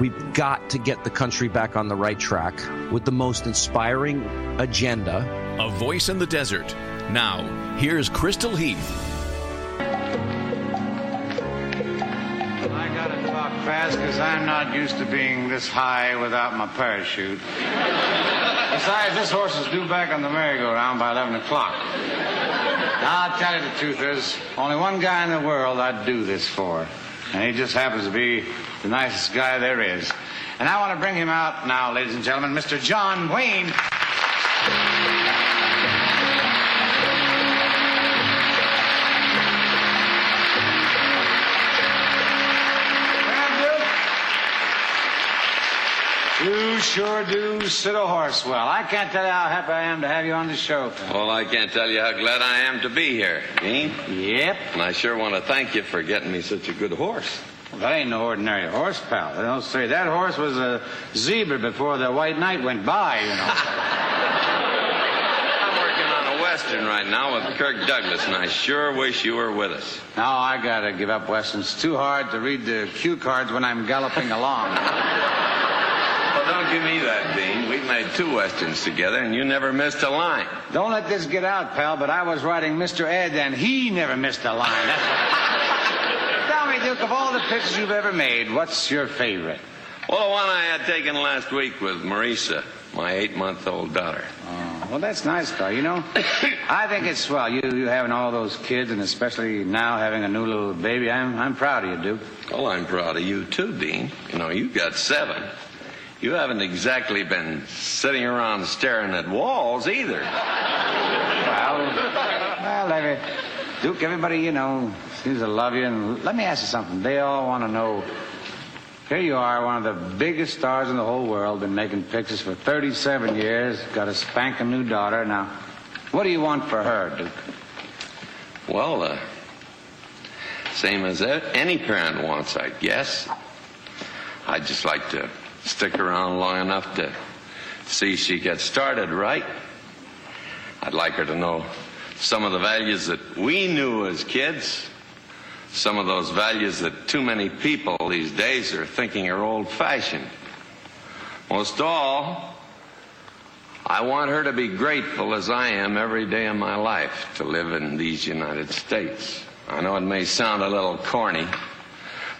we've got to get the country back on the right track with the most inspiring agenda. A voice in the desert. Now, here's Crystal Heath. I gotta talk fast because I'm not used to being this high without my parachute. Besides, this horse is due back on the merry-go-round by 11 o'clock. Now, I'll tell you the truth, there's only one guy in the world I'd do this for. And he just happens to be the nicest guy there is. And I want to bring him out now, ladies and gentlemen, Mr. John Wayne. You sure do sit a horse well. I can't tell you how happy I am to have you on the show. Pal. Well, I can't tell you how glad I am to be here, Dean. Yep. And I sure want to thank you for getting me such a good horse. Well, that ain't no ordinary horse, pal. I don't say that horse was a zebra before the white knight went by, you know. I'm working on a western right now with Kirk Douglas, and I sure wish you were with us. now I gotta give up westerns. It's too hard to read the cue cards when I'm galloping along. Don't give me that, Dean. We've made two westerns together, and you never missed a line. Don't let this get out, pal, but I was writing Mr. Ed, and he never missed a line. Tell me, Duke, of all the pictures you've ever made, what's your favorite? Well, the one I had taken last week with Marisa, my eight-month-old daughter. Oh, well, that's nice, pal. You know, I think it's swell. You, you having all those kids, and especially now having a new little baby. I'm, I'm proud of you, Duke. Well, I'm proud of you, too, Dean. You know, you've got seven. You haven't exactly been sitting around staring at walls either. Well, well, every, Duke, everybody you know seems to love you. And let me ask you something. They all want to know. Here you are, one of the biggest stars in the whole world, been making pictures for 37 years, got a spanking new daughter. Now, what do you want for her, Duke? Well, uh, same as any parent wants, I guess. I'd just like to stick around long enough to see she gets started right. I'd like her to know some of the values that we knew as kids, some of those values that too many people these days are thinking are old fashioned. Most all, I want her to be grateful as I am every day of my life to live in these United States. I know it may sound a little corny,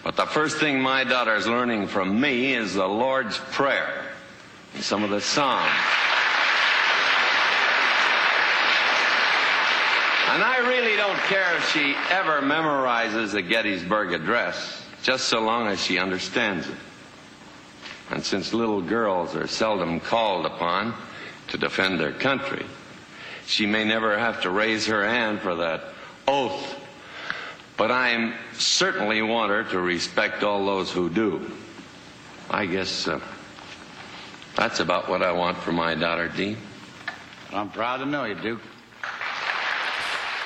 but the first thing my daughter's learning from me is the Lord's Prayer and some of the Psalms. And I really don't care if she ever memorizes the Gettysburg Address, just so long as she understands it. And since little girls are seldom called upon to defend their country, she may never have to raise her hand for that oath. But I certainly want her to respect all those who do. I guess uh, that's about what I want for my daughter, Dean. I'm proud to know you, Duke.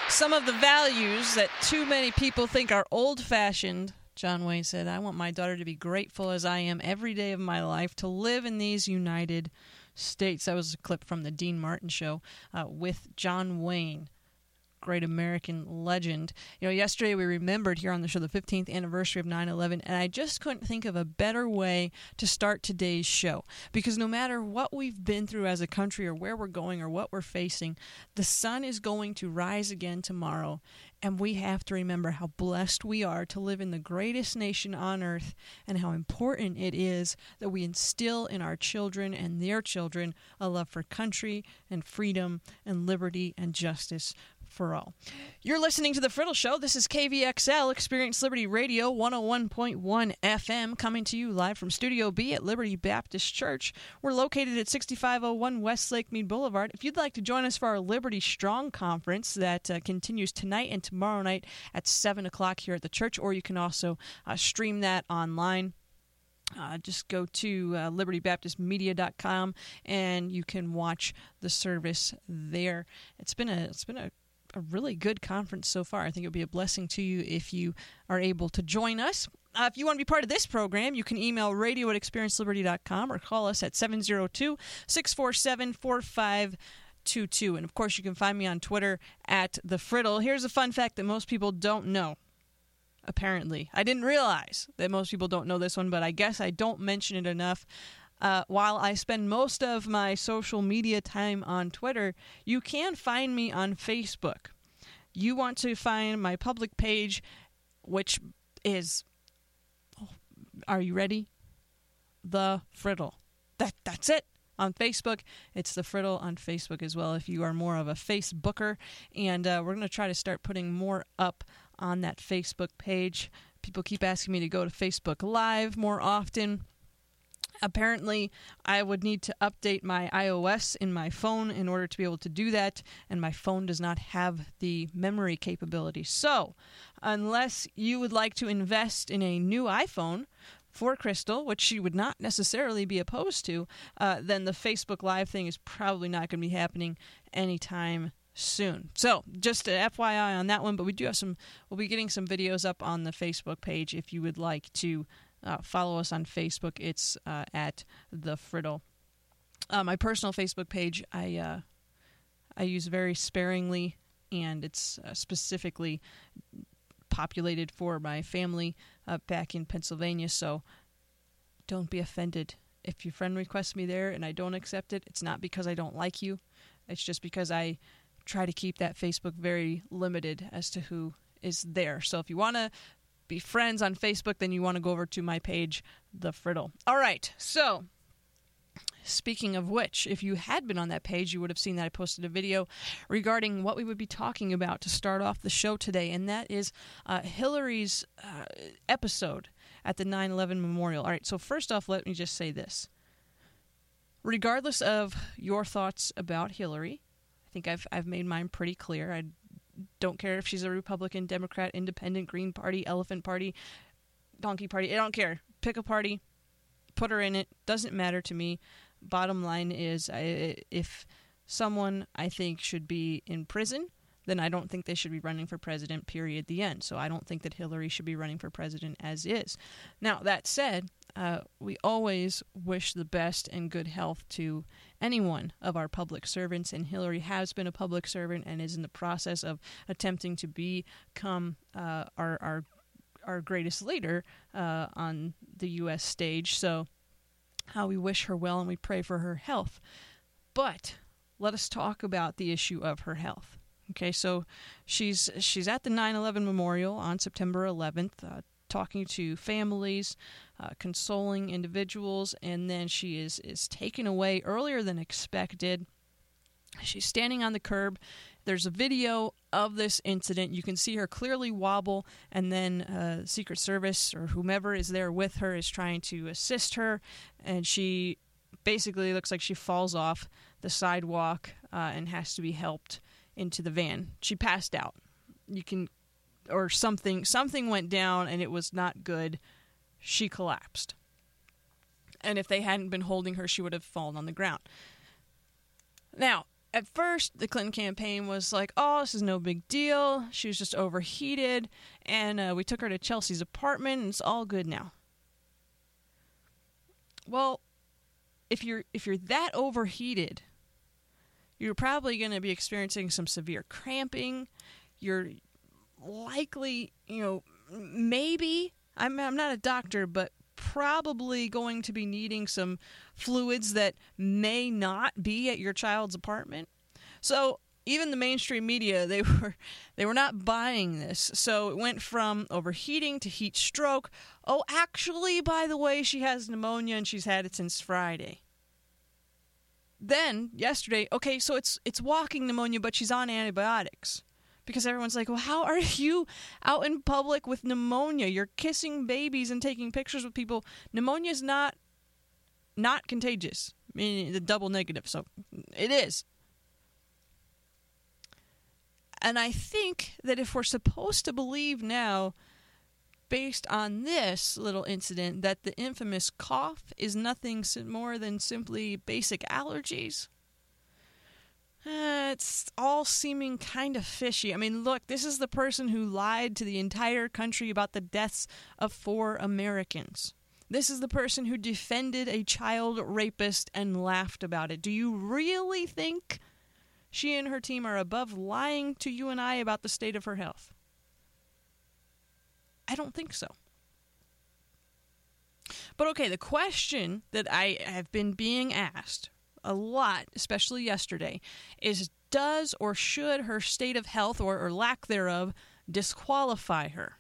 Some of the values that too many people think are old fashioned. John Wayne said, I want my daughter to be grateful as I am every day of my life to live in these United States. That was a clip from the Dean Martin show uh, with John Wayne great American legend. You know, yesterday we remembered here on the show the 15th anniversary of 9 11, and I just couldn't think of a better way to start today's show. Because no matter what we've been through as a country or where we're going or what we're facing, the sun is going to rise again tomorrow. And we have to remember how blessed we are to live in the greatest nation on earth and how important it is that we instill in our children and their children a love for country and freedom and liberty and justice for all. You're listening to The Friddle Show. This is KVXL, Experience Liberty Radio, 101.1 FM, coming to you live from Studio B at Liberty Baptist Church. We're located at 6501 West Lake Mead Boulevard. If you'd like to join us for our Liberty Strong Conference that uh, continues tonight and tomorrow night at 7 o'clock here at the church, or you can also uh, stream that online uh, just go to uh, libertybaptistmedia.com and you can watch the service there. It's been a it's been a, a really good conference so far. I think it would be a blessing to you if you are able to join us. Uh, if you want to be part of this program, you can email radio at experienceliberty.com or call us at 702 647 4522. And of course, you can find me on Twitter at The Friddle. Here's a fun fact that most people don't know apparently. I didn't realize that most people don't know this one, but I guess I don't mention it enough. Uh, while I spend most of my social media time on Twitter, you can find me on Facebook. You want to find my public page, which is. Oh, are you ready? The Friddle. That that's it on Facebook. It's the Friddle on Facebook as well. If you are more of a Facebooker, and uh, we're going to try to start putting more up on that Facebook page. People keep asking me to go to Facebook Live more often. Apparently, I would need to update my iOS in my phone in order to be able to do that, and my phone does not have the memory capability. So, unless you would like to invest in a new iPhone, for Crystal, which she would not necessarily be opposed to, uh, then the Facebook Live thing is probably not going to be happening anytime soon. So, just an FYI on that one, but we do have some, we'll be getting some videos up on the Facebook page if you would like to uh, follow us on Facebook. It's uh, at The Friddle. Uh, my personal Facebook page, I, uh, I use very sparingly, and it's uh, specifically populated for my family uh, back in Pennsylvania, so don't be offended. If your friend requests me there and I don't accept it, it's not because I don't like you. It's just because I try to keep that Facebook very limited as to who is there. So if you want to be friends on Facebook, then you want to go over to my page, The Friddle. All right, so Speaking of which, if you had been on that page, you would have seen that I posted a video regarding what we would be talking about to start off the show today, and that is uh, Hillary's uh, episode at the 9 11 memorial. All right, so first off, let me just say this. Regardless of your thoughts about Hillary, I think I've I've made mine pretty clear. I don't care if she's a Republican, Democrat, Independent, Green Party, Elephant Party, Donkey Party. I don't care. Pick a party, put her in it. Doesn't matter to me. Bottom line is, I, if someone I think should be in prison, then I don't think they should be running for president, period, the end. So I don't think that Hillary should be running for president as is. Now, that said, uh, we always wish the best and good health to any one of our public servants, and Hillary has been a public servant and is in the process of attempting to become uh, our, our our greatest leader uh, on the U.S. stage. So, how we wish her well and we pray for her health. But let us talk about the issue of her health. Okay, so she's she's at the 9/11 memorial on September 11th, uh, talking to families, uh, consoling individuals, and then she is is taken away earlier than expected. She's standing on the curb. There's a video of this incident. You can see her clearly wobble, and then uh, Secret Service or whomever is there with her is trying to assist her, and she basically looks like she falls off the sidewalk uh, and has to be helped into the van. She passed out. You can or something something went down and it was not good. She collapsed. And if they hadn't been holding her, she would have fallen on the ground. Now, at first, the Clinton campaign was like, oh, this is no big deal. She was just overheated. And uh, we took her to Chelsea's apartment, and it's all good now. Well, if you're if you're that overheated, you're probably going to be experiencing some severe cramping. You're likely, you know, maybe I'm I'm not a doctor, but probably going to be needing some fluids that may not be at your child's apartment. So even the mainstream media they were they were not buying this. So it went from overheating to heat stroke. Oh actually by the way she has pneumonia and she's had it since friday. Then yesterday, okay, so it's it's walking pneumonia, but she's on antibiotics because everyone's like, well, how are you out in public with pneumonia? You're kissing babies and taking pictures with people. Pneumonia is not not contagious. I mean, the double negative, so it is. And I think that if we're supposed to believe now, based on this little incident that the infamous cough is nothing more than simply basic allergies? Uh, it's all seeming kind of fishy. I mean, look, this is the person who lied to the entire country about the deaths of four Americans. This is the person who defended a child rapist and laughed about it. Do you really think she and her team are above lying to you and I about the state of her health? I don't think so. But okay, the question that I have been being asked a lot, especially yesterday, is does or should her state of health or, or lack thereof disqualify her?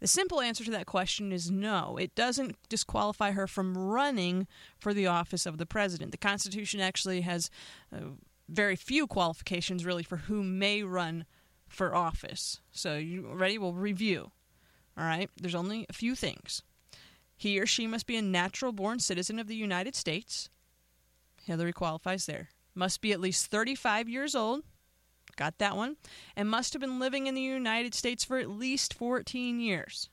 The simple answer to that question is no. It doesn't disqualify her from running for the office of the president. The Constitution actually has uh, very few qualifications, really, for who may run for office. So, you ready? We'll review. All right? There's only a few things. He or she must be a natural born citizen of the United States. Hillary qualifies there. Must be at least 35 years old. Got that one. And must have been living in the United States for at least 14 years.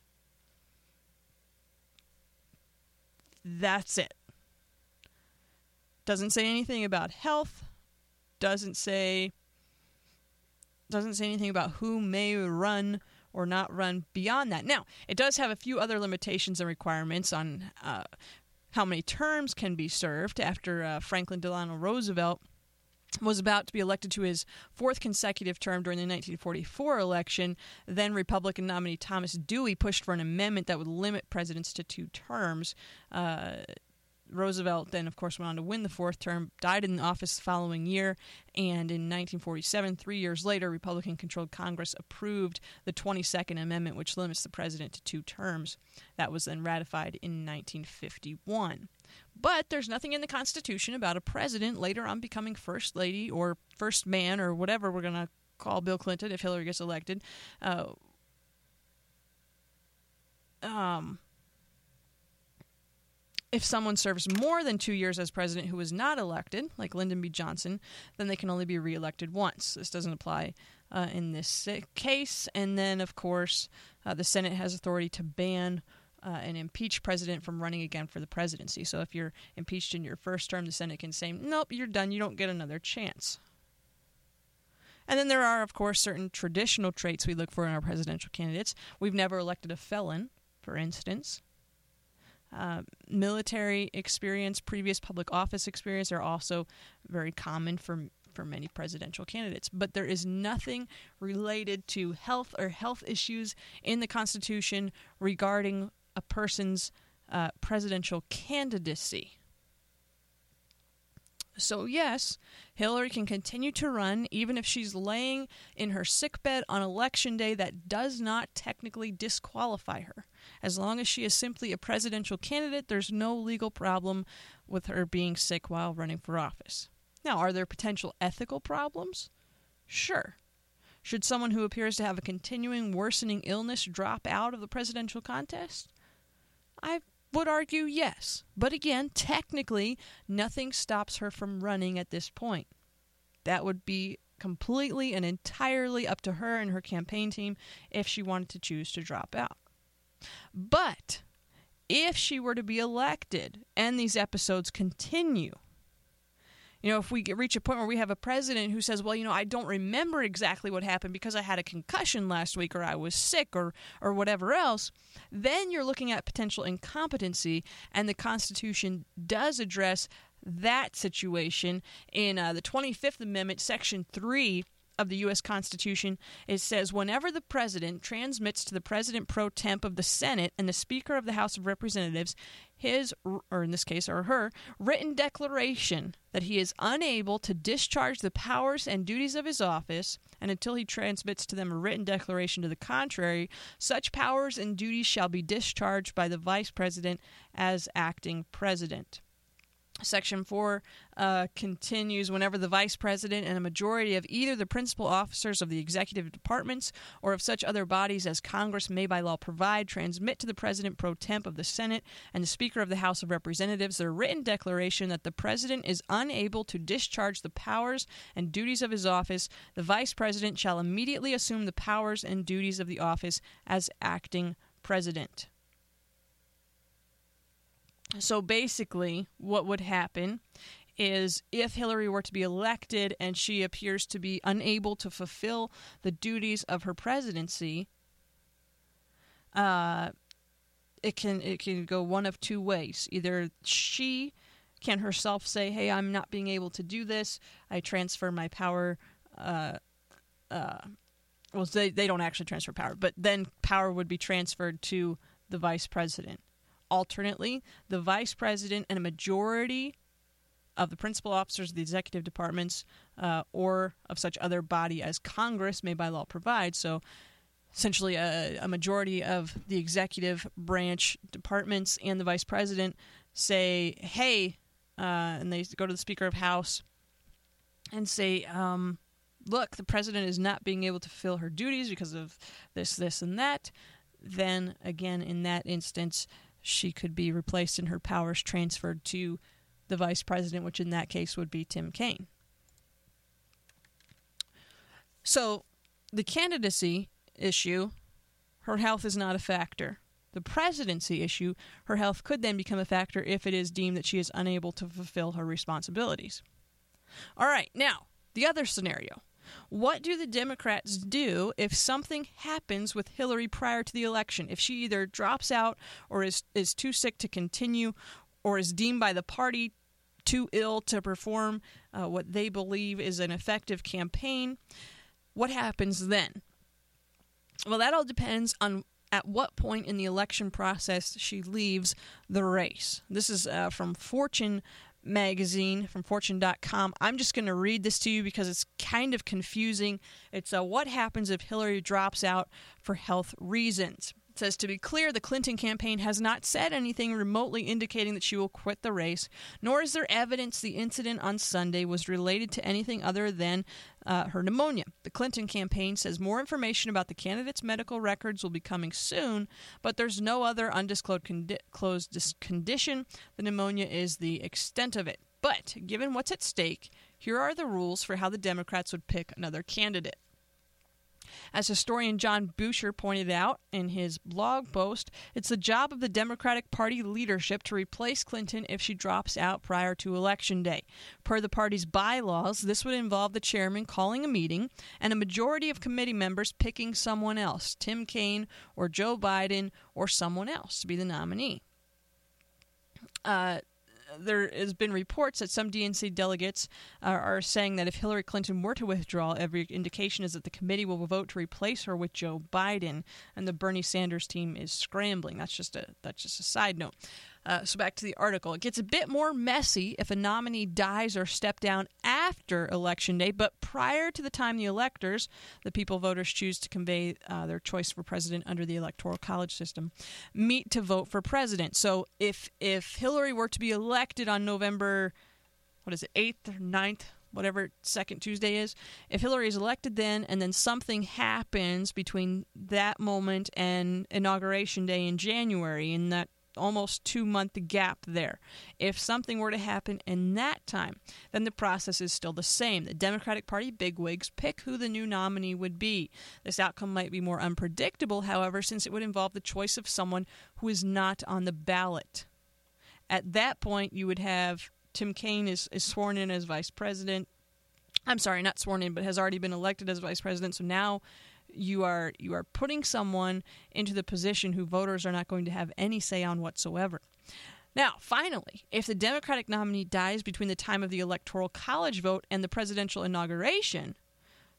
That's it. Doesn't say anything about health. Doesn't say doesn't say anything about who may run or not run beyond that. Now, it does have a few other limitations and requirements on uh, how many terms can be served after uh, Franklin Delano Roosevelt was about to be elected to his fourth consecutive term during the 1944 election. Then Republican nominee Thomas Dewey pushed for an amendment that would limit presidents to two terms. Uh, Roosevelt then, of course, went on to win the fourth term, died in office the following year, and in 1947, three years later, Republican controlled Congress approved the 22nd Amendment, which limits the president to two terms. That was then ratified in 1951. But there's nothing in the Constitution about a president later on becoming first lady or first man or whatever we're going to call Bill Clinton if Hillary gets elected. Uh, um, if someone serves more than two years as president who was not elected, like Lyndon B. Johnson, then they can only be reelected once. This doesn't apply uh, in this case. And then, of course, uh, the Senate has authority to ban uh, an impeached president from running again for the presidency. So if you're impeached in your first term, the Senate can say, nope, you're done. You don't get another chance. And then there are, of course, certain traditional traits we look for in our presidential candidates. We've never elected a felon, for instance. Uh, military experience, previous public office experience are also very common for for many presidential candidates. But there is nothing related to health or health issues in the Constitution regarding a person's uh, presidential candidacy. So, yes, Hillary can continue to run even if she's laying in her sickbed on election day. That does not technically disqualify her. As long as she is simply a presidential candidate, there's no legal problem with her being sick while running for office. Now, are there potential ethical problems? Sure. Should someone who appears to have a continuing worsening illness drop out of the presidential contest? I would argue yes. But again, technically, nothing stops her from running at this point. That would be completely and entirely up to her and her campaign team if she wanted to choose to drop out. But if she were to be elected and these episodes continue, you know, if we reach a point where we have a president who says, well, you know, I don't remember exactly what happened because I had a concussion last week or I was sick or, or whatever else, then you're looking at potential incompetency, and the Constitution does address that situation in uh, the 25th Amendment, Section 3 of the U.S. Constitution, it says whenever the President transmits to the President pro temp of the Senate and the Speaker of the House of Representatives his, or in this case, or her, written declaration that he is unable to discharge the powers and duties of his office, and until he transmits to them a written declaration to the contrary, such powers and duties shall be discharged by the Vice President as acting President. Section 4 uh, continues whenever the vice president and a majority of either the principal officers of the executive departments or of such other bodies as Congress may by law provide transmit to the president pro temp of the Senate and the Speaker of the House of Representatives their written declaration that the president is unable to discharge the powers and duties of his office, the vice president shall immediately assume the powers and duties of the office as acting president. So basically, what would happen is if Hillary were to be elected and she appears to be unable to fulfill the duties of her presidency, uh, it can it can go one of two ways. Either she can herself say, "Hey, I'm not being able to do this. I transfer my power." Uh, uh, well, they they don't actually transfer power, but then power would be transferred to the vice president. Alternately, the vice president and a majority of the principal officers of the executive departments uh, or of such other body as Congress may by law provide. So, essentially, a, a, majority of the executive branch departments and the vice president say, hey, uh, and they go to the Speaker of House and say, um, look, the president is not being able to fulfill her duties because of this, this, and that. Then, again, in that instance, she could be replaced and her powers transferred to the vice president, which in that case would be Tim Kaine. So, the candidacy issue, her health is not a factor. The presidency issue, her health could then become a factor if it is deemed that she is unable to fulfill her responsibilities. All right, now, the other scenario. What do the Democrats do if something happens with Hillary prior to the election? If she either drops out or is, is too sick to continue or is deemed by the party too ill to perform uh, what they believe is an effective campaign, what happens then? Well, that all depends on at what point in the election process she leaves the race. This is uh, from Fortune magazine from fortune.com. I'm just going to read this to you because it's kind of confusing. It's uh, what happens if Hillary drops out for health reasons. Says to be clear, the Clinton campaign has not said anything remotely indicating that she will quit the race, nor is there evidence the incident on Sunday was related to anything other than uh, her pneumonia. The Clinton campaign says more information about the candidate's medical records will be coming soon, but there's no other undisclosed condi- condition. The pneumonia is the extent of it. But given what's at stake, here are the rules for how the Democrats would pick another candidate. As historian John Boucher pointed out in his blog post, it's the job of the Democratic Party leadership to replace Clinton if she drops out prior to Election Day. Per the party's bylaws, this would involve the chairman calling a meeting and a majority of committee members picking someone else, Tim Kaine or Joe Biden or someone else, to be the nominee. Uh, there has been reports that some DNC delegates are, are, saying that if Hillary Clinton were to withdraw, every indication is that the committee will vote to replace her with Joe Biden, and the Bernie Sanders team is scrambling. That's just a that's just a side note. Uh, so back to the article. It gets a bit more messy if a nominee dies or step down after election day, but prior to the time the electors, the people voters choose to convey uh, their choice for president under the electoral college system, meet to vote for president. So if if Hillary were to be elected on November, what is it, eighth or 9th, whatever second Tuesday is, if Hillary is elected then and then something happens between that moment and inauguration day in January, in that almost two month gap there. If something were to happen in that time, then the process is still the same. The Democratic Party bigwigs pick who the new nominee would be. This outcome might be more unpredictable, however, since it would involve the choice of someone who is not on the ballot. At that point, you would have Tim Kaine is, is sworn in as vice president. I'm sorry, not sworn in, but has already been elected as vice president. So now you are you are putting someone into the position who voters are not going to have any say on whatsoever. Now, finally, if the Democratic nominee dies between the time of the electoral college vote and the presidential inauguration,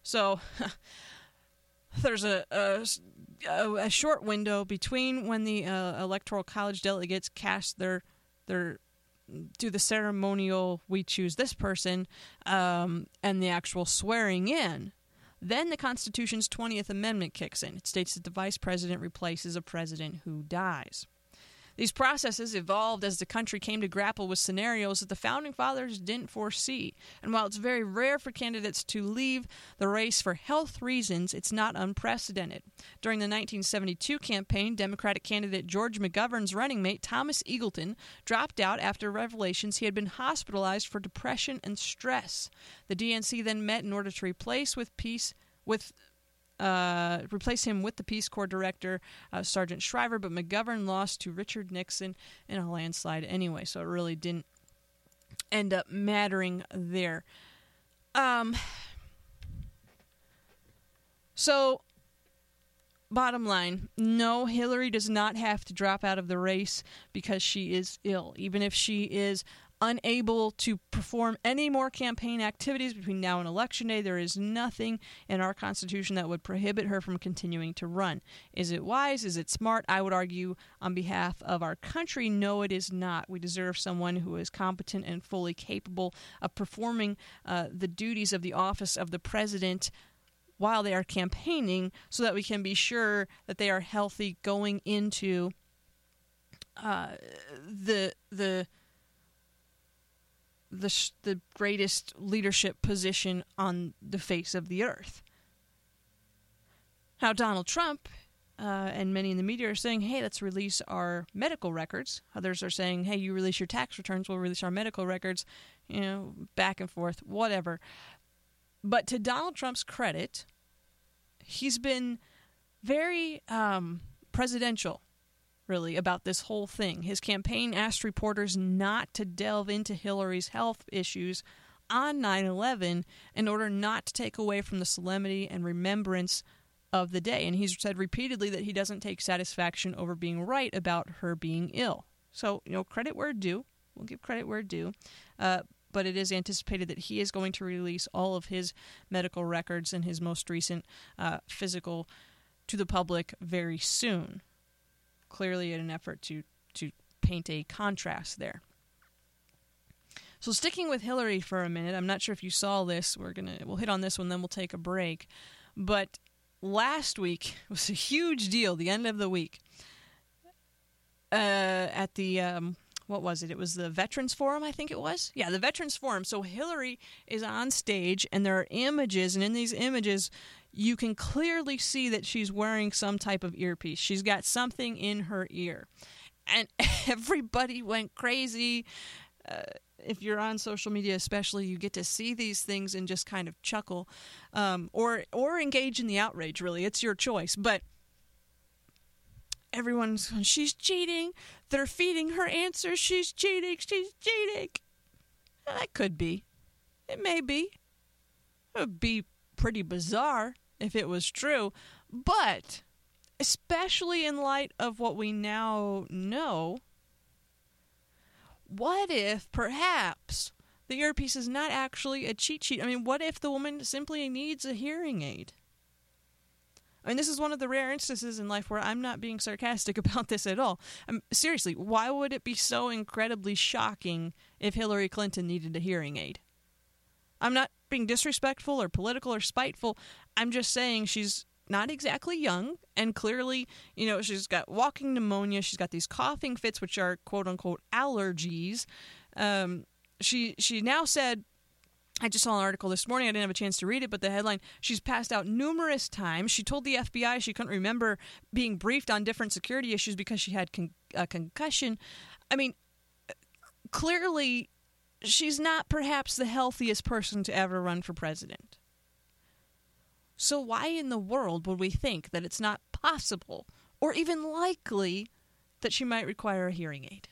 so there's a, a, a short window between when the uh, electoral college delegates cast their their do the ceremonial we choose this person um, and the actual swearing in then the Constitution's 20th Amendment kicks in. It states that the vice president replaces a president who dies. These processes evolved as the country came to grapple with scenarios that the founding fathers didn't foresee. And while it's very rare for candidates to leave the race for health reasons, it's not unprecedented. During the 1972 campaign, Democratic candidate George McGovern's running mate Thomas Eagleton dropped out after revelations he had been hospitalized for depression and stress. The DNC then met in order to replace with peace with uh, replace him with the Peace Corps director, uh, Sargent Shriver, but McGovern lost to Richard Nixon in a landslide anyway, so it really didn't end up mattering there. Um, so, bottom line no, Hillary does not have to drop out of the race because she is ill. Even if she is unable to perform any more campaign activities between now and election day. There is nothing in our Constitution that would prohibit her from continuing to run. Is it wise? Is it smart? I would argue on behalf of our country, no, it is not. We deserve someone who is competent and fully capable of performing uh, the duties of the office of the president while they are campaigning so that we can be sure that they are healthy going into uh, the the the sh- the greatest leadership position on the face of the earth. Now Donald Trump uh, and many in the media are saying, "Hey, let's release our medical records." Others are saying, "Hey, you release your tax returns, we'll release our medical records." You know, back and forth, whatever. But to Donald Trump's credit, he's been very um, presidential really, about this whole thing. His campaign asked reporters not to delve into Hillary's health issues on 9 11 in order not to take away from the solemnity and remembrance of the day. And he's said repeatedly that he doesn't take satisfaction over being right about her being ill. So, you know, credit where due. We'll give credit where due. Uh, but it is anticipated that he is going to release all of his medical records and his most recent uh, physical to the public very soon clearly in an effort to to paint a contrast there. So sticking with Hillary for a minute, I'm not sure if you saw this. We're gonna we'll hit on this one, then we'll take a break. But last week was a huge deal. The end of the week uh, at the um, what was it? It was the Veterans Forum, I think it was. Yeah, the Veterans Forum. So Hillary is on stage, and there are images, and in these images, you can clearly see that she's wearing some type of earpiece. She's got something in her ear. And everybody went crazy. Uh, if you're on social media, especially, you get to see these things and just kind of chuckle, um, or or engage in the outrage. Really, it's your choice. But everyone's she's cheating. They're feeding her answers. She's cheating. She's cheating. that could be. It may be. It would be pretty bizarre if it was true. But especially in light of what we now know, what if perhaps the earpiece is not actually a cheat sheet? I mean, what if the woman simply needs a hearing aid? I mean, this is one of the rare instances in life where I'm not being sarcastic about this at all. Um, seriously, why would it be so incredibly shocking if Hillary Clinton needed a hearing aid? I'm not being disrespectful or political or spiteful. I'm just saying she's not exactly young and clearly you know she's got walking pneumonia she's got these coughing fits which are quote unquote allergies um, she she now said I just saw an article this morning. I didn't have a chance to read it, but the headline she's passed out numerous times. She told the FBI she couldn't remember being briefed on different security issues because she had con- a concussion. I mean, clearly, she's not perhaps the healthiest person to ever run for president. So, why in the world would we think that it's not possible or even likely that she might require a hearing aid?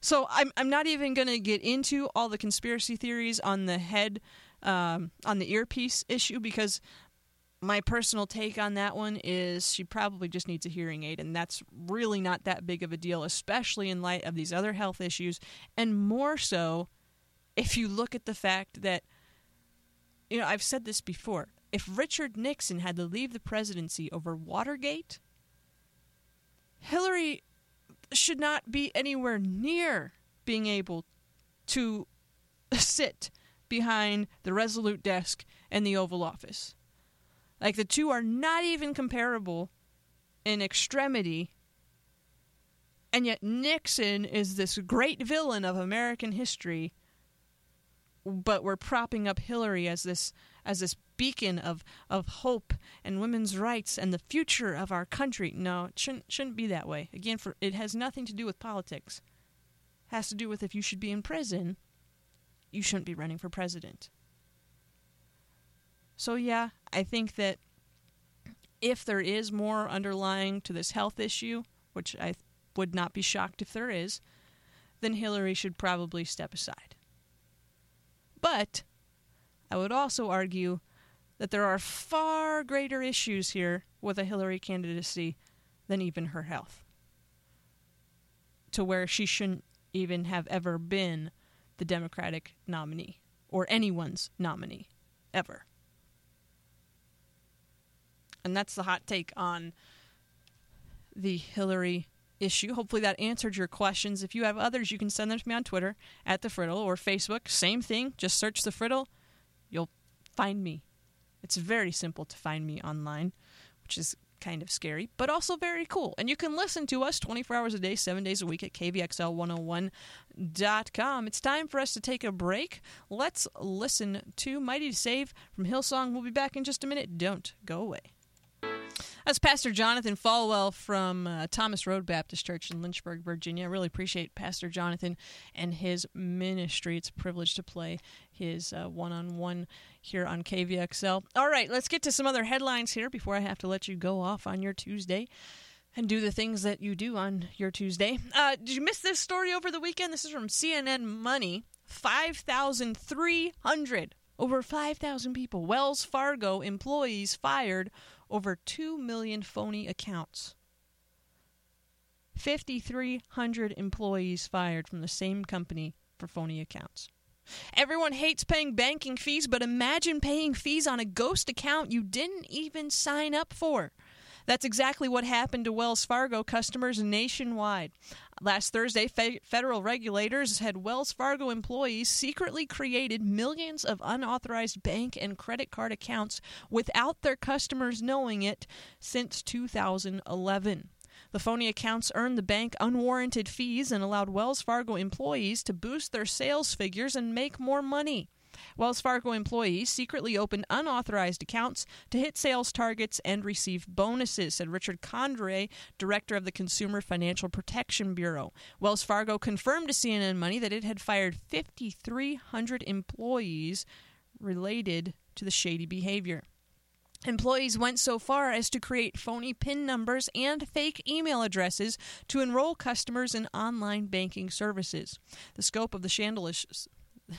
So, I'm, I'm not even going to get into all the conspiracy theories on the head, um, on the earpiece issue, because my personal take on that one is she probably just needs a hearing aid, and that's really not that big of a deal, especially in light of these other health issues, and more so if you look at the fact that you know, I've said this before. If Richard Nixon had to leave the presidency over Watergate, Hillary should not be anywhere near being able to sit behind the Resolute desk and the Oval Office. Like the two are not even comparable in extremity. And yet Nixon is this great villain of American history but we're propping up Hillary as this as this beacon of of hope and women's rights and the future of our country. No, it shouldn't shouldn't be that way. Again, for it has nothing to do with politics. It has to do with if you should be in prison, you shouldn't be running for president. So, yeah, I think that if there is more underlying to this health issue, which I would not be shocked if there is, then Hillary should probably step aside. But I would also argue that there are far greater issues here with a Hillary candidacy than even her health. To where she shouldn't even have ever been the Democratic nominee or anyone's nominee ever. And that's the hot take on the Hillary issue. Hopefully that answered your questions. If you have others, you can send them to me on Twitter at the Friddle or Facebook. Same thing. Just search the Friddle. You'll find me. It's very simple to find me online, which is kind of scary, but also very cool. And you can listen to us 24 hours a day, 7 days a week at kvxl101.com. It's time for us to take a break. Let's listen to Mighty to Save from Hillsong. We'll be back in just a minute. Don't go away. That's Pastor Jonathan Falwell from uh, Thomas Road Baptist Church in Lynchburg, Virginia. I really appreciate Pastor Jonathan and his ministry. It's a privilege to play his one on one here on KVXL. All right, let's get to some other headlines here before I have to let you go off on your Tuesday and do the things that you do on your Tuesday. Uh, did you miss this story over the weekend? This is from CNN Money. 5,300, over 5,000 people, Wells Fargo employees fired over 2 million phony accounts. 5,300 employees fired from the same company for phony accounts. Everyone hates paying banking fees, but imagine paying fees on a ghost account you didn't even sign up for. That's exactly what happened to Wells Fargo customers nationwide. Last Thursday, fe- federal regulators had Wells Fargo employees secretly created millions of unauthorized bank and credit card accounts without their customers knowing it since 2011. The phony accounts earned the bank unwarranted fees and allowed Wells Fargo employees to boost their sales figures and make more money. Wells Fargo employees secretly opened unauthorized accounts to hit sales targets and receive bonuses, said Richard Cordray, director of the Consumer Financial Protection Bureau. Wells Fargo confirmed to CNN Money that it had fired 5,300 employees related to the shady behavior. Employees went so far as to create phony PIN numbers and fake email addresses to enroll customers in online banking services. The scope of the scandal is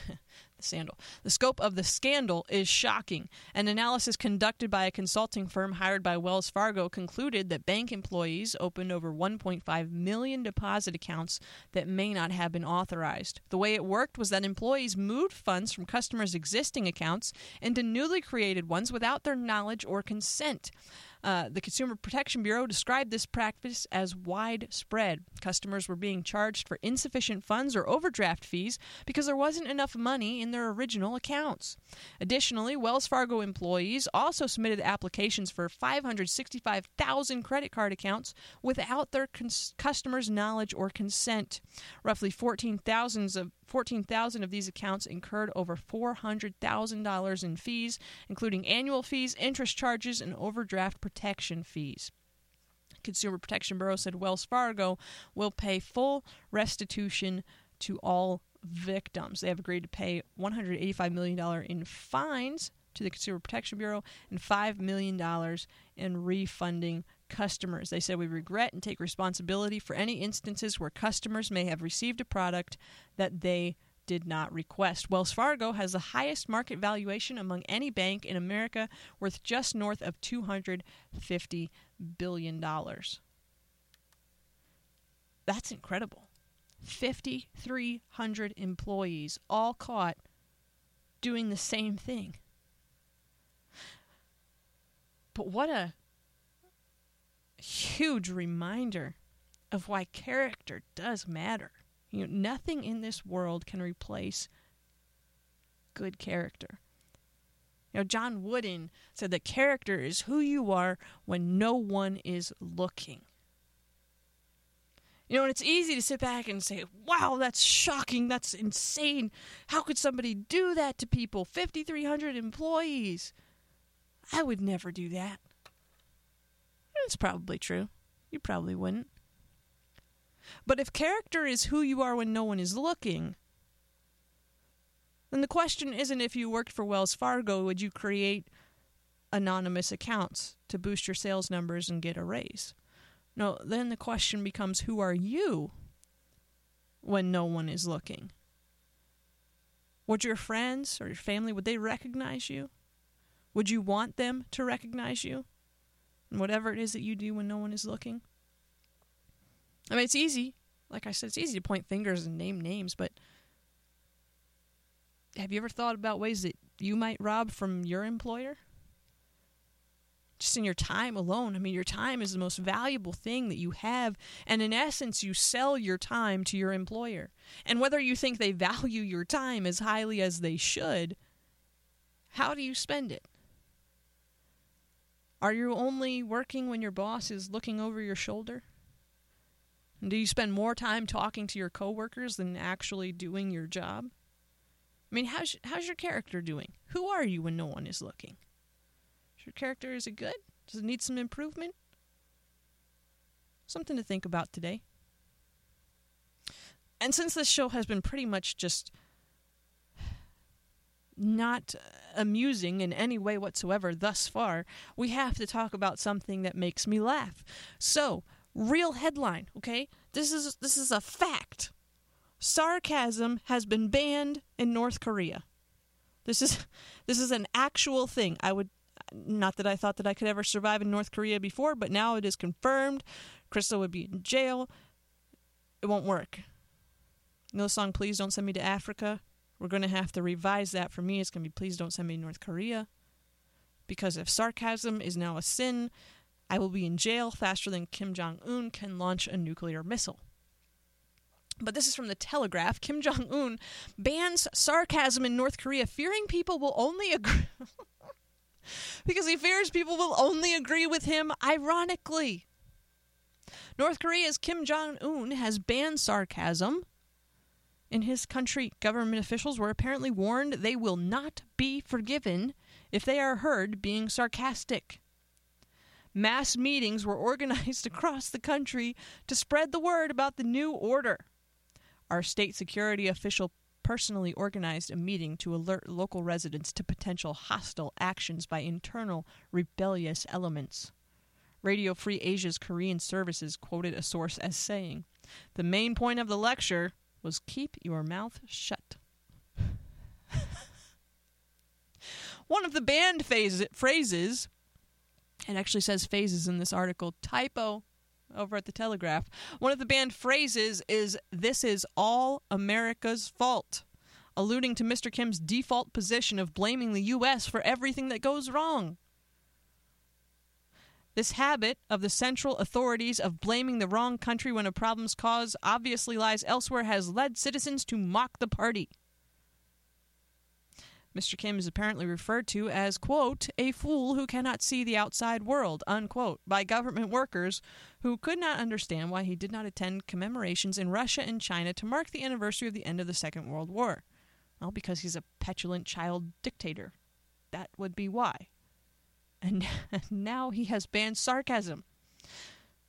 the scandal. The scope of the scandal is shocking. An analysis conducted by a consulting firm hired by Wells Fargo concluded that bank employees opened over 1.5 million deposit accounts that may not have been authorized. The way it worked was that employees moved funds from customers' existing accounts into newly created ones without their knowledge or consent. Uh, the Consumer Protection Bureau described this practice as widespread. Customers were being charged for insufficient funds or overdraft fees because there wasn't enough money in their original accounts. Additionally, Wells Fargo employees also submitted applications for 565,000 credit card accounts without their cons- customers' knowledge or consent. Roughly 14,000 of 14,000 of these accounts incurred over $400,000 in fees, including annual fees, interest charges, and overdraft protection fees. Consumer Protection Bureau said Wells Fargo will pay full restitution to all victims. They have agreed to pay $185 million in fines to the Consumer Protection Bureau and $5 million in refunding customers. They said we regret and take responsibility for any instances where customers may have received a product that they did not request. Wells Fargo has the highest market valuation among any bank in America, worth just north of $250 billion. That's incredible. 5,300 employees all caught doing the same thing. But what a huge reminder of why character does matter. You know, nothing in this world can replace good character. You know, John Wooden said that character is who you are when no one is looking. You know, and it's easy to sit back and say, wow, that's shocking. That's insane. How could somebody do that to people? 5,300 employees. I would never do that. It's probably true. You probably wouldn't. But if character is who you are when no one is looking, then the question isn't if you worked for Wells Fargo, would you create anonymous accounts to boost your sales numbers and get a raise. No, then the question becomes who are you when no one is looking? Would your friends or your family would they recognize you? Would you want them to recognize you? Whatever it is that you do when no one is looking? I mean, it's easy. Like I said, it's easy to point fingers and name names, but have you ever thought about ways that you might rob from your employer? Just in your time alone. I mean, your time is the most valuable thing that you have. And in essence, you sell your time to your employer. And whether you think they value your time as highly as they should, how do you spend it? Are you only working when your boss is looking over your shoulder? Do you spend more time talking to your coworkers than actually doing your job? I mean, how's how's your character doing? Who are you when no one is looking? Is your character is it good? Does it need some improvement? Something to think about today. And since this show has been pretty much just not amusing in any way whatsoever thus far, we have to talk about something that makes me laugh. So, real headline, okay? This is this is a fact. Sarcasm has been banned in North Korea. This is this is an actual thing. I would not that I thought that I could ever survive in North Korea before, but now it is confirmed. Crystal would be in jail. It won't work. No song Please Don't Send Me to Africa? We're going to have to revise that for me. It's going to be Please Don't Send Me to North Korea. Because if sarcasm is now a sin, I will be in jail faster than Kim Jong un can launch a nuclear missile. But this is from the Telegraph. Kim Jong un bans sarcasm in North Korea, fearing people will only agree. because he fears people will only agree with him ironically. North Korea's Kim Jong un has banned sarcasm. In his country, government officials were apparently warned they will not be forgiven if they are heard being sarcastic. Mass meetings were organized across the country to spread the word about the new order. Our state security official personally organized a meeting to alert local residents to potential hostile actions by internal rebellious elements. Radio Free Asia's Korean services quoted a source as saying, The main point of the lecture was keep your mouth shut. One of the banned phase- phrases, it actually says phases in this article, typo over at the Telegraph. One of the banned phrases is, This is all America's fault, alluding to Mr. Kim's default position of blaming the U.S. for everything that goes wrong. This habit of the central authorities of blaming the wrong country when a problem's cause obviously lies elsewhere has led citizens to mock the party. Mr. Kim is apparently referred to as, quote, a fool who cannot see the outside world, unquote, by government workers who could not understand why he did not attend commemorations in Russia and China to mark the anniversary of the end of the Second World War. Well, because he's a petulant child dictator. That would be why and now he has banned sarcasm.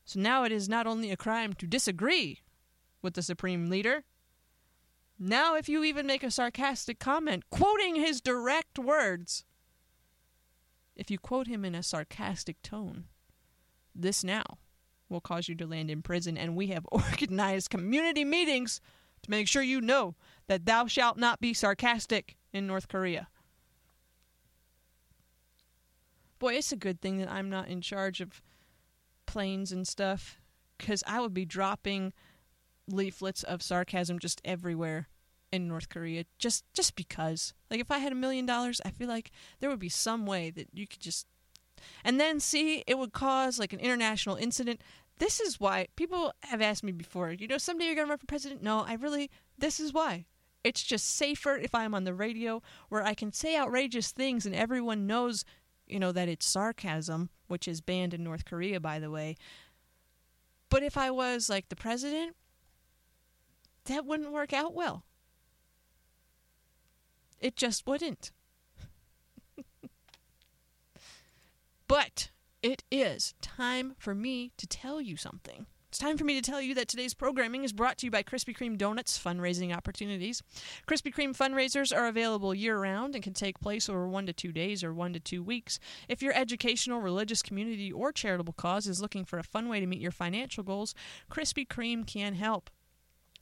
So now it is not only a crime to disagree with the supreme leader. Now, if you even make a sarcastic comment, quoting his direct words, if you quote him in a sarcastic tone, this now will cause you to land in prison, and we have organized community meetings to make sure you know that thou shalt not be sarcastic in North Korea. Boy, it's a good thing that I'm not in charge of planes and stuff because I would be dropping leaflets of sarcasm just everywhere in North Korea just just because. Like if I had a million dollars, I feel like there would be some way that you could just and then see it would cause like an international incident. This is why people have asked me before, you know, someday you're going to run for president. No, I really this is why. It's just safer if I'm on the radio where I can say outrageous things and everyone knows you know, that it's sarcasm, which is banned in North Korea, by the way. But if I was like the president, that wouldn't work out well. It just wouldn't. but it is time for me to tell you something. It's time for me to tell you that today's programming is brought to you by Krispy Kreme Donuts fundraising opportunities. Krispy Kreme fundraisers are available year round and can take place over one to two days or one to two weeks. If your educational, religious community, or charitable cause is looking for a fun way to meet your financial goals, Krispy Kreme can help.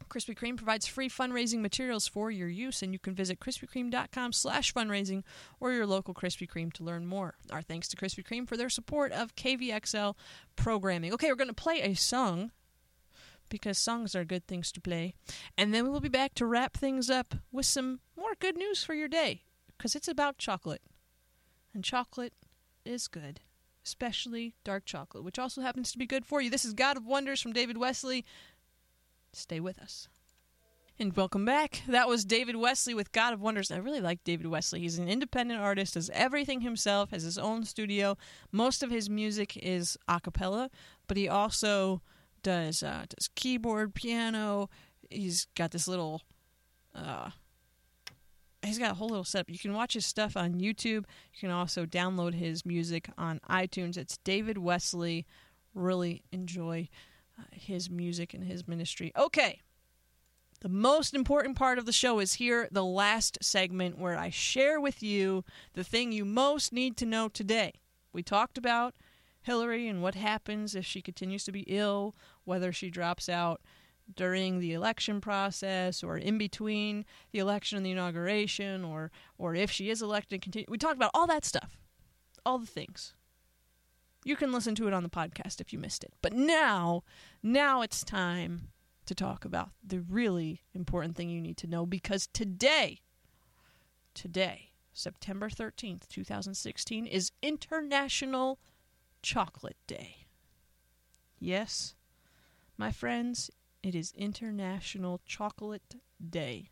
Krispy Kreme provides free fundraising materials for your use, and you can visit krispykreme.com slash fundraising or your local Krispy Kreme to learn more. Our thanks to Krispy Kreme for their support of KVXL programming. Okay, we're going to play a song because songs are good things to play. And then we'll be back to wrap things up with some more good news for your day because it's about chocolate. And chocolate is good, especially dark chocolate, which also happens to be good for you. This is God of Wonders from David Wesley. Stay with us. And welcome back. That was David Wesley with God of Wonders. I really like David Wesley. He's an independent artist, does everything himself, has his own studio. Most of his music is a cappella, but he also does uh, does keyboard, piano. He's got this little uh, he's got a whole little setup. You can watch his stuff on YouTube. You can also download his music on iTunes. It's David Wesley. Really enjoy his music and his ministry. Okay. The most important part of the show is here, the last segment where I share with you the thing you most need to know today. We talked about Hillary and what happens if she continues to be ill, whether she drops out during the election process or in between the election and the inauguration or or if she is elected continue we talked about all that stuff all the things you can listen to it on the podcast if you missed it. But now, now it's time to talk about the really important thing you need to know because today, today, September 13th, 2016, is International Chocolate Day. Yes, my friends, it is International Chocolate Day.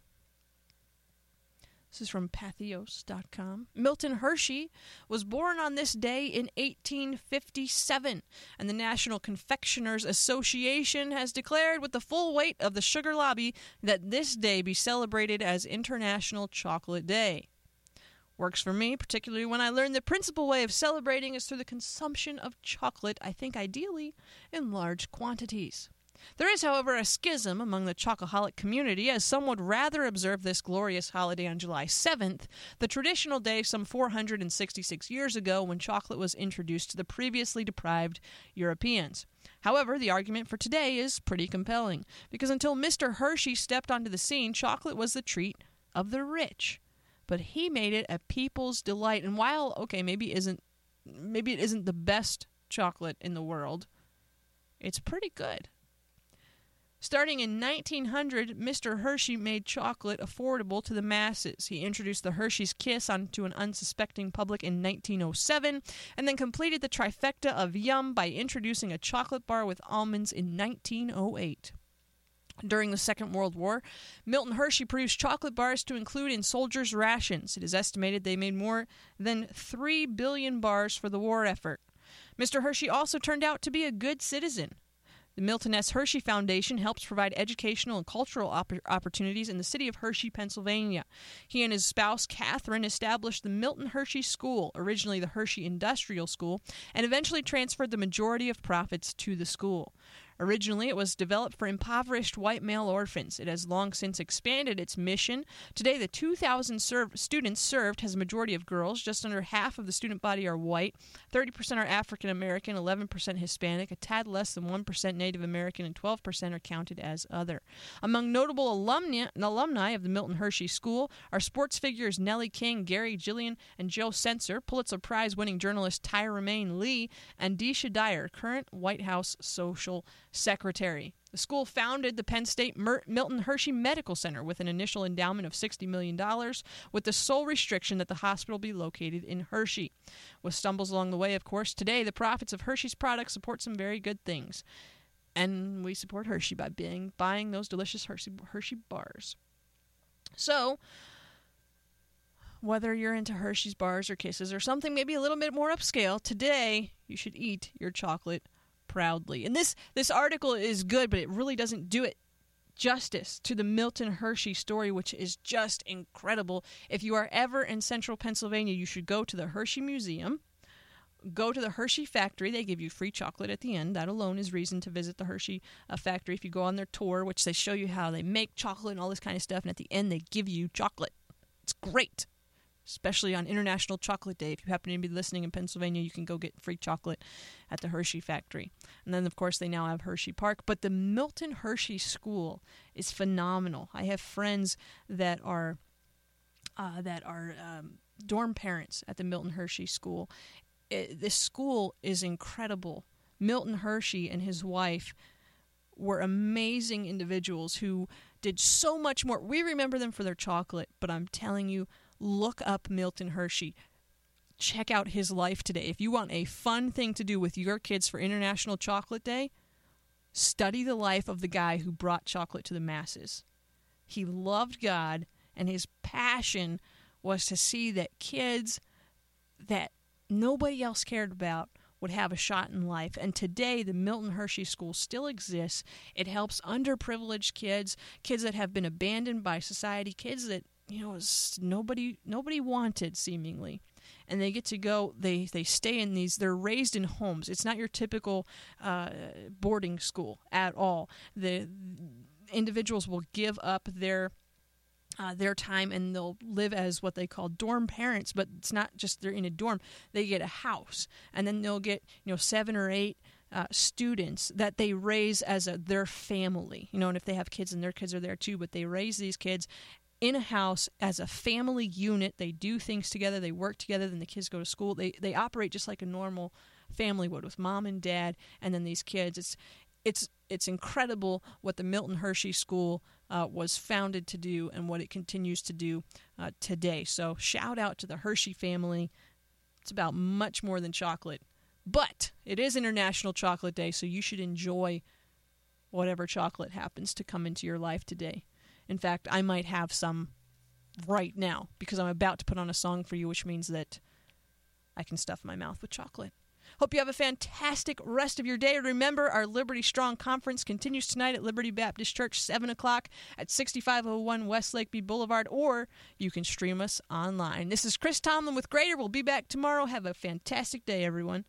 This is from patheos.com. Milton Hershey was born on this day in 1857, and the National Confectioners Association has declared, with the full weight of the sugar lobby, that this day be celebrated as International Chocolate Day. Works for me, particularly when I learned the principal way of celebrating is through the consumption of chocolate, I think ideally in large quantities. There is, however, a schism among the chocoholic community, as some would rather observe this glorious holiday on July 7th, the traditional day some 466 years ago when chocolate was introduced to the previously deprived Europeans. However, the argument for today is pretty compelling, because until Mr. Hershey stepped onto the scene, chocolate was the treat of the rich. But he made it a people's delight, and while, okay, maybe isn't maybe it isn't the best chocolate in the world, it's pretty good. Starting in 1900, Mr. Hershey made chocolate affordable to the masses. He introduced the Hershey's Kiss onto an unsuspecting public in 1907 and then completed the trifecta of yum by introducing a chocolate bar with almonds in 1908. During the Second World War, Milton Hershey produced chocolate bars to include in soldiers' rations. It is estimated they made more than 3 billion bars for the war effort. Mr. Hershey also turned out to be a good citizen. The Milton S. Hershey Foundation helps provide educational and cultural opp- opportunities in the city of Hershey, Pennsylvania. He and his spouse, Catharine, established the Milton Hershey School, originally the Hershey Industrial School, and eventually transferred the majority of profits to the school. Originally, it was developed for impoverished white male orphans. It has long since expanded its mission. Today, the 2,000 serv- students served has a majority of girls. Just under half of the student body are white. 30% are African American, 11% Hispanic, a tad less than 1% Native American, and 12% are counted as other. Among notable alumni, alumni of the Milton Hershey School are sports figures Nellie King, Garry Gilliam, and Joe Senser, Pulitzer Prize winning journalist Tyra Main Lee, and Deesha Dyer, current White House social secretary. The school founded the Penn State Milton Hershey Medical Center with an initial endowment of $60 million, with the sole restriction that the hospital be located in Hershey. With stumbles along the way, of course, today the profits of Hershey's products support some very good things. And we support Hershey by being, buying those delicious Hershey, Hershey bars. So, whether you're into Hershey's bars or kisses or something maybe a little bit more upscale, today you should eat your chocolate proudly. And this this article is good, but it really doesn't do it justice to the Milton Hershey story, which is just incredible. If you are ever in central Pennsylvania, you should go to the Hershey Museum. go to the Hershey factory. They give you free chocolate at the end. That alone is reason to visit the Hershey uh, factory. If you go on their tour, which they show you how they make chocolate and all this kind of stuff, and at the end they give you chocolate. It's great especially on International Chocolate Day. If you happen to be listening in Pennsylvania, you can go get free chocolate at the Hershey factory. And then, of course, they now have Hershey Park. But the Milton Hershey School is phenomenal. I have friends that are uh, that are um, dorm parents at the Milton Hershey School. It, this school is incredible. Milton Hershey and his wife were amazing individuals who did so much more. We remember them for their chocolate, but I'm telling you, look up Milton Hershey. Check out his life today. If you want a fun thing to do with your kids for International Chocolate Day, study the life of the guy who brought chocolate to the masses. He loved God, and his passion was to see that kids that nobody else cared about would have a shot in life. And today, the Milton Hershey School still exists. It helps underprivileged kids, kids that have been abandoned by society, kids that you know nobody nobody wanted seemingly. And they get to go they they stay in these they're raised in homes. It's not your typical uh, boarding school at all. The individuals will give up their uh, their time and they'll live as what they call dorm parents but it's not just they're in a dorm. They get a house. And then they'll get you know seven or eight uh, students that they raise as a, their family, you know, and if they have kids and their kids are there too, but they raise these kids in a house as a family unit. They do things together. They work together. Then the kids go to school. They they operate just like a normal family would with mom and dad, and then these kids. It's it's it's incredible what the Milton Hershey School uh, was founded to do and what it continues to do uh, today. So shout out to the Hershey family. It's about much more than chocolate, but it is International Chocolate Day, so you should enjoy whatever chocolate happens to come into your life today. In fact, I might have some right now because I'm about to put on a song for you, which means that I can stuff my mouth with chocolate. Hope you have a fantastic rest of your day. Remember, our Liberty Strong Conference continues tonight at Liberty Baptist Church, 7 o'clock at 6501 West Lakeview Boulevard, or you can stream us online. This is Chris Tomlin with Greater. We'll be back tomorrow. Have a fantastic day, everyone.